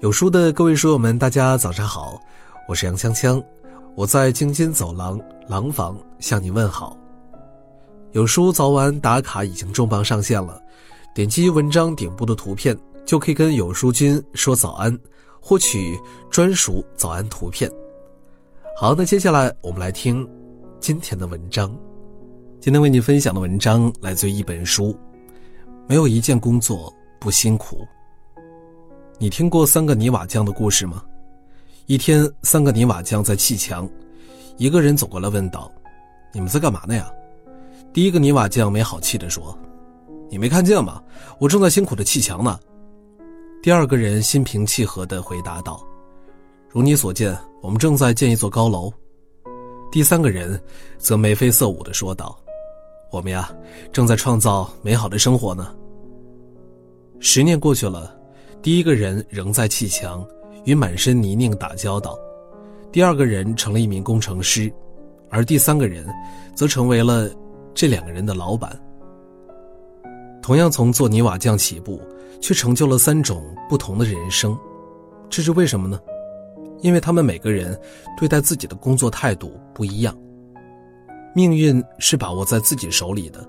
有书的各位书友们，大家早上好，我是杨锵锵，我在京津走廊廊坊向你问好。有书早晚打卡已经重磅上线了，点击文章顶部的图片就可以跟有书君说早安，获取专属早安图片。好，那接下来我们来听今天的文章。今天为你分享的文章来自于一本书，没有一件工作不辛苦。你听过三个泥瓦匠的故事吗？一天，三个泥瓦匠在砌墙，一个人走过来问道：“你们在干嘛呢呀？”第一个泥瓦匠没好气地说：“你没看见吗？我正在辛苦的砌墙呢。”第二个人心平气和地回答道：“如你所见，我们正在建一座高楼。”第三个人则眉飞色舞地说道：“我们呀，正在创造美好的生活呢。”十年过去了。第一个人仍在砌墙，与满身泥泞打交道；第二个人成了一名工程师，而第三个人，则成为了这两个人的老板。同样从做泥瓦匠起步，却成就了三种不同的人生，这是为什么呢？因为他们每个人对待自己的工作态度不一样。命运是把握在自己手里的，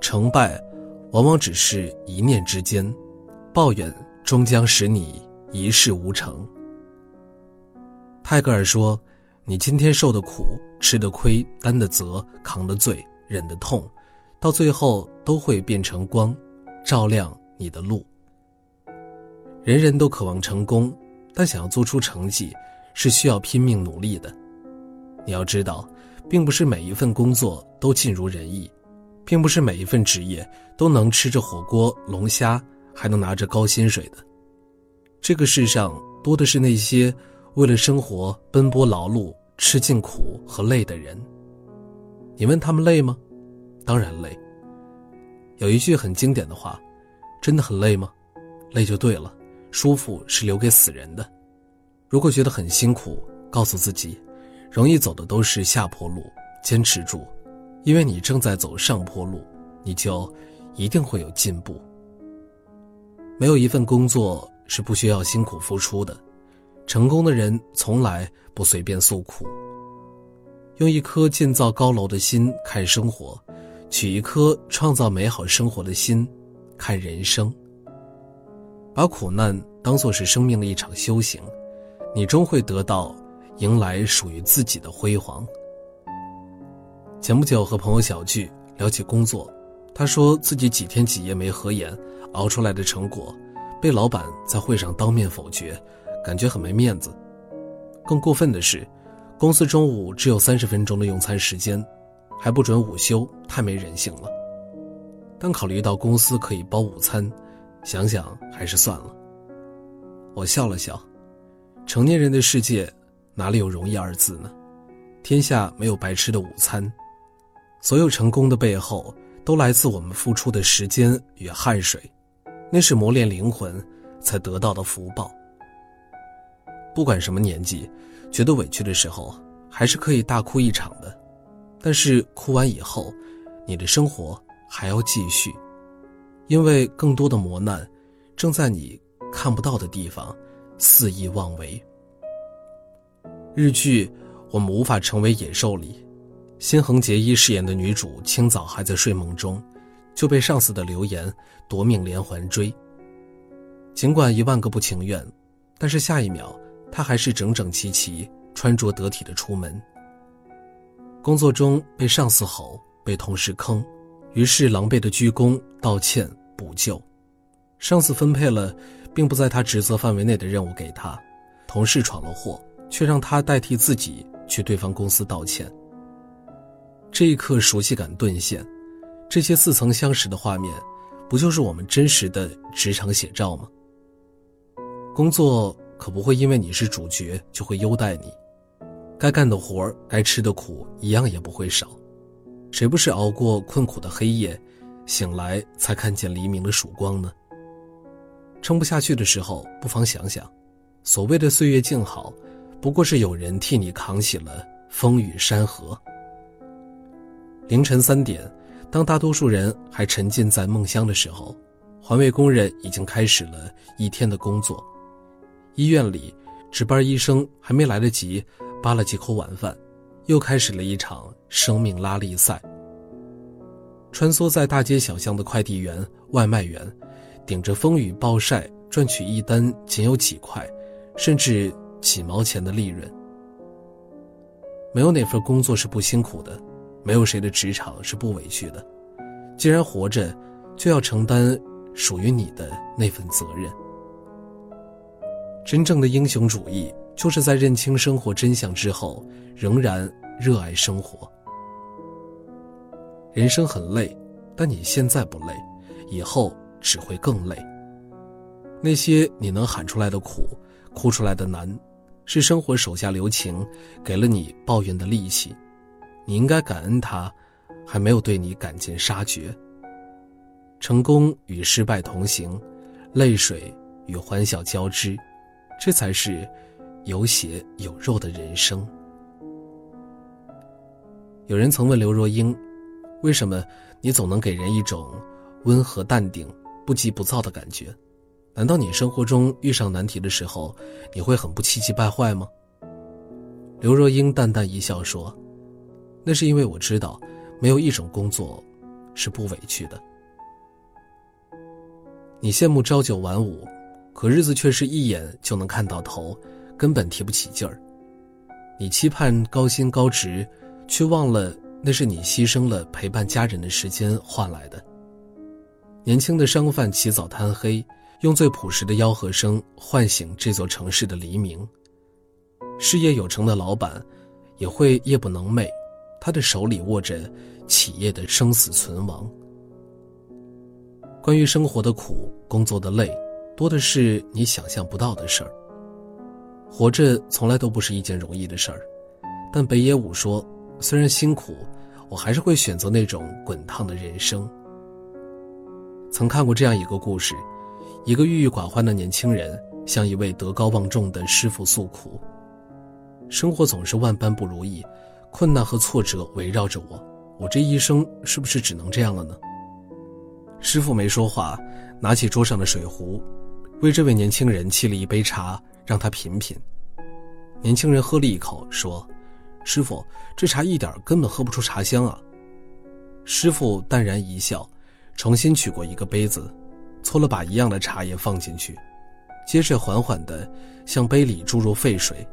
成败，往往只是一念之间。抱怨。终将使你一事无成。泰戈尔说：“你今天受的苦、吃的亏、担的责、扛的罪、忍的痛，到最后都会变成光，照亮你的路。”人人都渴望成功，但想要做出成绩，是需要拼命努力的。你要知道，并不是每一份工作都尽如人意，并不是每一份职业都能吃着火锅、龙虾。还能拿着高薪水的，这个世上多的是那些为了生活奔波劳碌、吃尽苦和累的人。你问他们累吗？当然累。有一句很经典的话：“真的很累吗？累就对了，舒服是留给死人的。”如果觉得很辛苦，告诉自己，容易走的都是下坡路，坚持住，因为你正在走上坡路，你就一定会有进步。没有一份工作是不需要辛苦付出的，成功的人从来不随便诉苦。用一颗建造高楼的心看生活，取一颗创造美好生活的心看人生。把苦难当作是生命的一场修行，你终会得到迎来属于自己的辉煌。前不久和朋友小聚聊起工作，他说自己几天几夜没合眼。熬出来的成果，被老板在会上当面否决，感觉很没面子。更过分的是，公司中午只有三十分钟的用餐时间，还不准午休，太没人性了。但考虑到公司可以包午餐，想想还是算了。我笑了笑，成年人的世界哪里有容易二字呢？天下没有白吃的午餐，所有成功的背后，都来自我们付出的时间与汗水。那是磨练灵魂才得到的福报。不管什么年纪，觉得委屈的时候，还是可以大哭一场的。但是哭完以后，你的生活还要继续，因为更多的磨难正在你看不到的地方肆意妄为。日剧《我们无法成为野兽》里，新垣结衣饰演的女主清早还在睡梦中。就被上司的流言夺命连环追。尽管一万个不情愿，但是下一秒他还是整整齐齐、穿着得体的出门。工作中被上司吼，被同事坑，于是狼狈的鞠躬道歉补救。上司分配了并不在他职责范围内的任务给他，同事闯了祸，却让他代替自己去对方公司道歉。这一刻熟悉感顿现。这些似曾相识的画面，不就是我们真实的职场写照吗？工作可不会因为你是主角就会优待你，该干的活该吃的苦一样也不会少。谁不是熬过困苦的黑夜，醒来才看见黎明的曙光呢？撑不下去的时候，不妨想想，所谓的岁月静好，不过是有人替你扛起了风雨山河。凌晨三点。当大多数人还沉浸在梦乡的时候，环卫工人已经开始了一天的工作。医院里，值班医生还没来得及扒了几口晚饭，又开始了一场生命拉力赛。穿梭在大街小巷的快递员、外卖员，顶着风雨暴晒赚取一单仅有几块，甚至几毛钱的利润。没有哪份工作是不辛苦的，没有谁的职场是不委屈的。既然活着，就要承担属于你的那份责任。真正的英雄主义，就是在认清生活真相之后，仍然热爱生活。人生很累，但你现在不累，以后只会更累。那些你能喊出来的苦，哭出来的难，是生活手下留情，给了你抱怨的力气。你应该感恩他，还没有对你赶尽杀绝。成功与失败同行，泪水与欢笑交织。这才是有血有肉的人生。有人曾问刘若英：“为什么你总能给人一种温和淡定、不急不躁的感觉？难道你生活中遇上难题的时候，你会很不气急败坏吗？”刘若英淡淡一笑说：“那是因为我知道，没有一种工作是不委屈的。你羡慕朝九晚五。”可日子却是一眼就能看到头，根本提不起劲儿。你期盼高薪高职，却忘了那是你牺牲了陪伴家人的时间换来的。年轻的商贩起早贪黑，用最朴实的吆喝声唤醒这座城市的黎明。事业有成的老板，也会夜不能寐，他的手里握着企业的生死存亡。关于生活的苦，工作的累。多的是你想象不到的事儿。活着从来都不是一件容易的事儿，但北野武说：“虽然辛苦，我还是会选择那种滚烫的人生。”曾看过这样一个故事：一个郁郁寡欢的年轻人向一位德高望重的师傅诉苦：“生活总是万般不如意，困难和挫折围绕着我，我这一生是不是只能这样了呢？”师傅没说话，拿起桌上的水壶。为这位年轻人沏了一杯茶，让他品品。年轻人喝了一口，说：“师傅，这茶一点根本喝不出茶香啊。”师傅淡然一笑，重新取过一个杯子，搓了把一样的茶叶放进去，接着缓缓地向杯里注入沸水，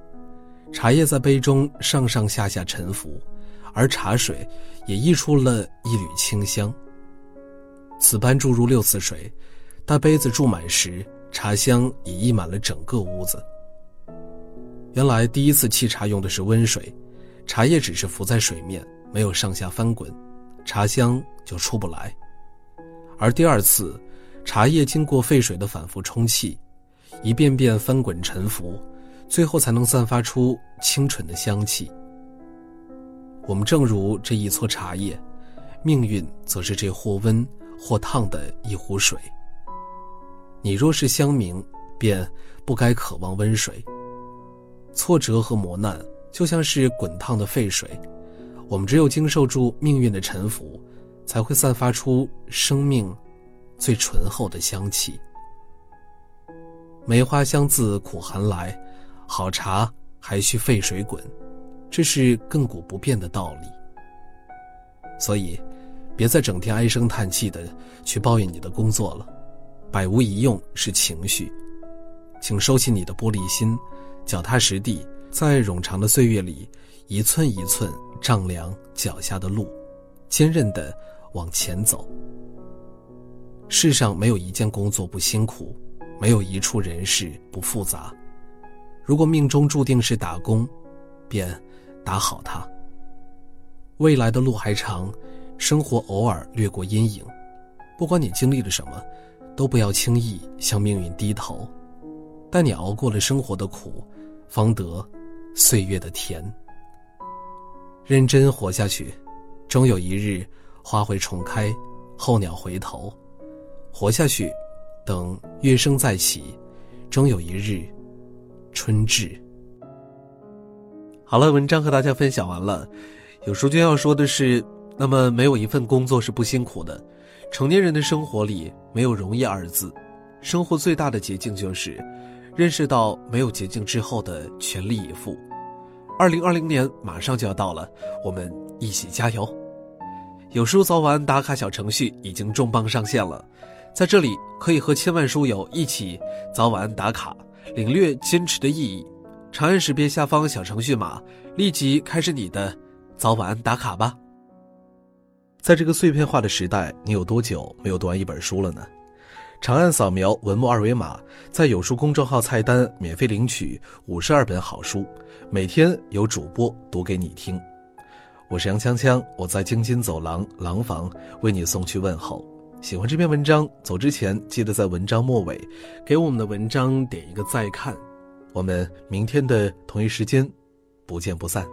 茶叶在杯中上上下下沉浮，而茶水也溢出了一缕清香。此般注入六次水，大杯子注满时。茶香已溢满了整个屋子。原来第一次沏茶用的是温水，茶叶只是浮在水面，没有上下翻滚，茶香就出不来。而第二次，茶叶经过沸水的反复冲沏，一遍遍翻滚沉浮，最后才能散发出清纯的香气。我们正如这一撮茶叶，命运则是这或温或烫的一壶水。你若是香茗，便不该渴望温水。挫折和磨难就像是滚烫的沸水，我们只有经受住命运的沉浮，才会散发出生命最醇厚的香气。梅花香自苦寒来，好茶还需沸水滚，这是亘古不变的道理。所以，别再整天唉声叹气的去抱怨你的工作了。百无一用是情绪，请收起你的玻璃心，脚踏实地，在冗长的岁月里，一寸一寸丈量脚下的路，坚韧的往前走。世上没有一件工作不辛苦，没有一处人事不复杂。如果命中注定是打工，便打好它。未来的路还长，生活偶尔掠过阴影，不管你经历了什么。都不要轻易向命运低头，但你熬过了生活的苦，方得岁月的甜。认真活下去，终有一日花会重开，候鸟回头。活下去，等月升再起，终有一日春至。好了，文章和大家分享完了。有书君要说的是，那么没有一份工作是不辛苦的。成年人的生活里没有容易二字，生活最大的捷径就是认识到没有捷径之后的全力以赴。二零二零年马上就要到了，我们一起加油！有书早晚打卡小程序已经重磅上线了，在这里可以和千万书友一起早晚打卡，领略坚持的意义。长按识别下方小程序码，立即开始你的早晚打卡吧。在这个碎片化的时代，你有多久没有读完一本书了呢？长按扫描文末二维码，在有书公众号菜单免费领取五十二本好书，每天有主播读给你听。我是杨锵锵，我在京津走廊廊坊为你送去问候。喜欢这篇文章，走之前记得在文章末尾给我们的文章点一个再看。我们明天的同一时间不见不散。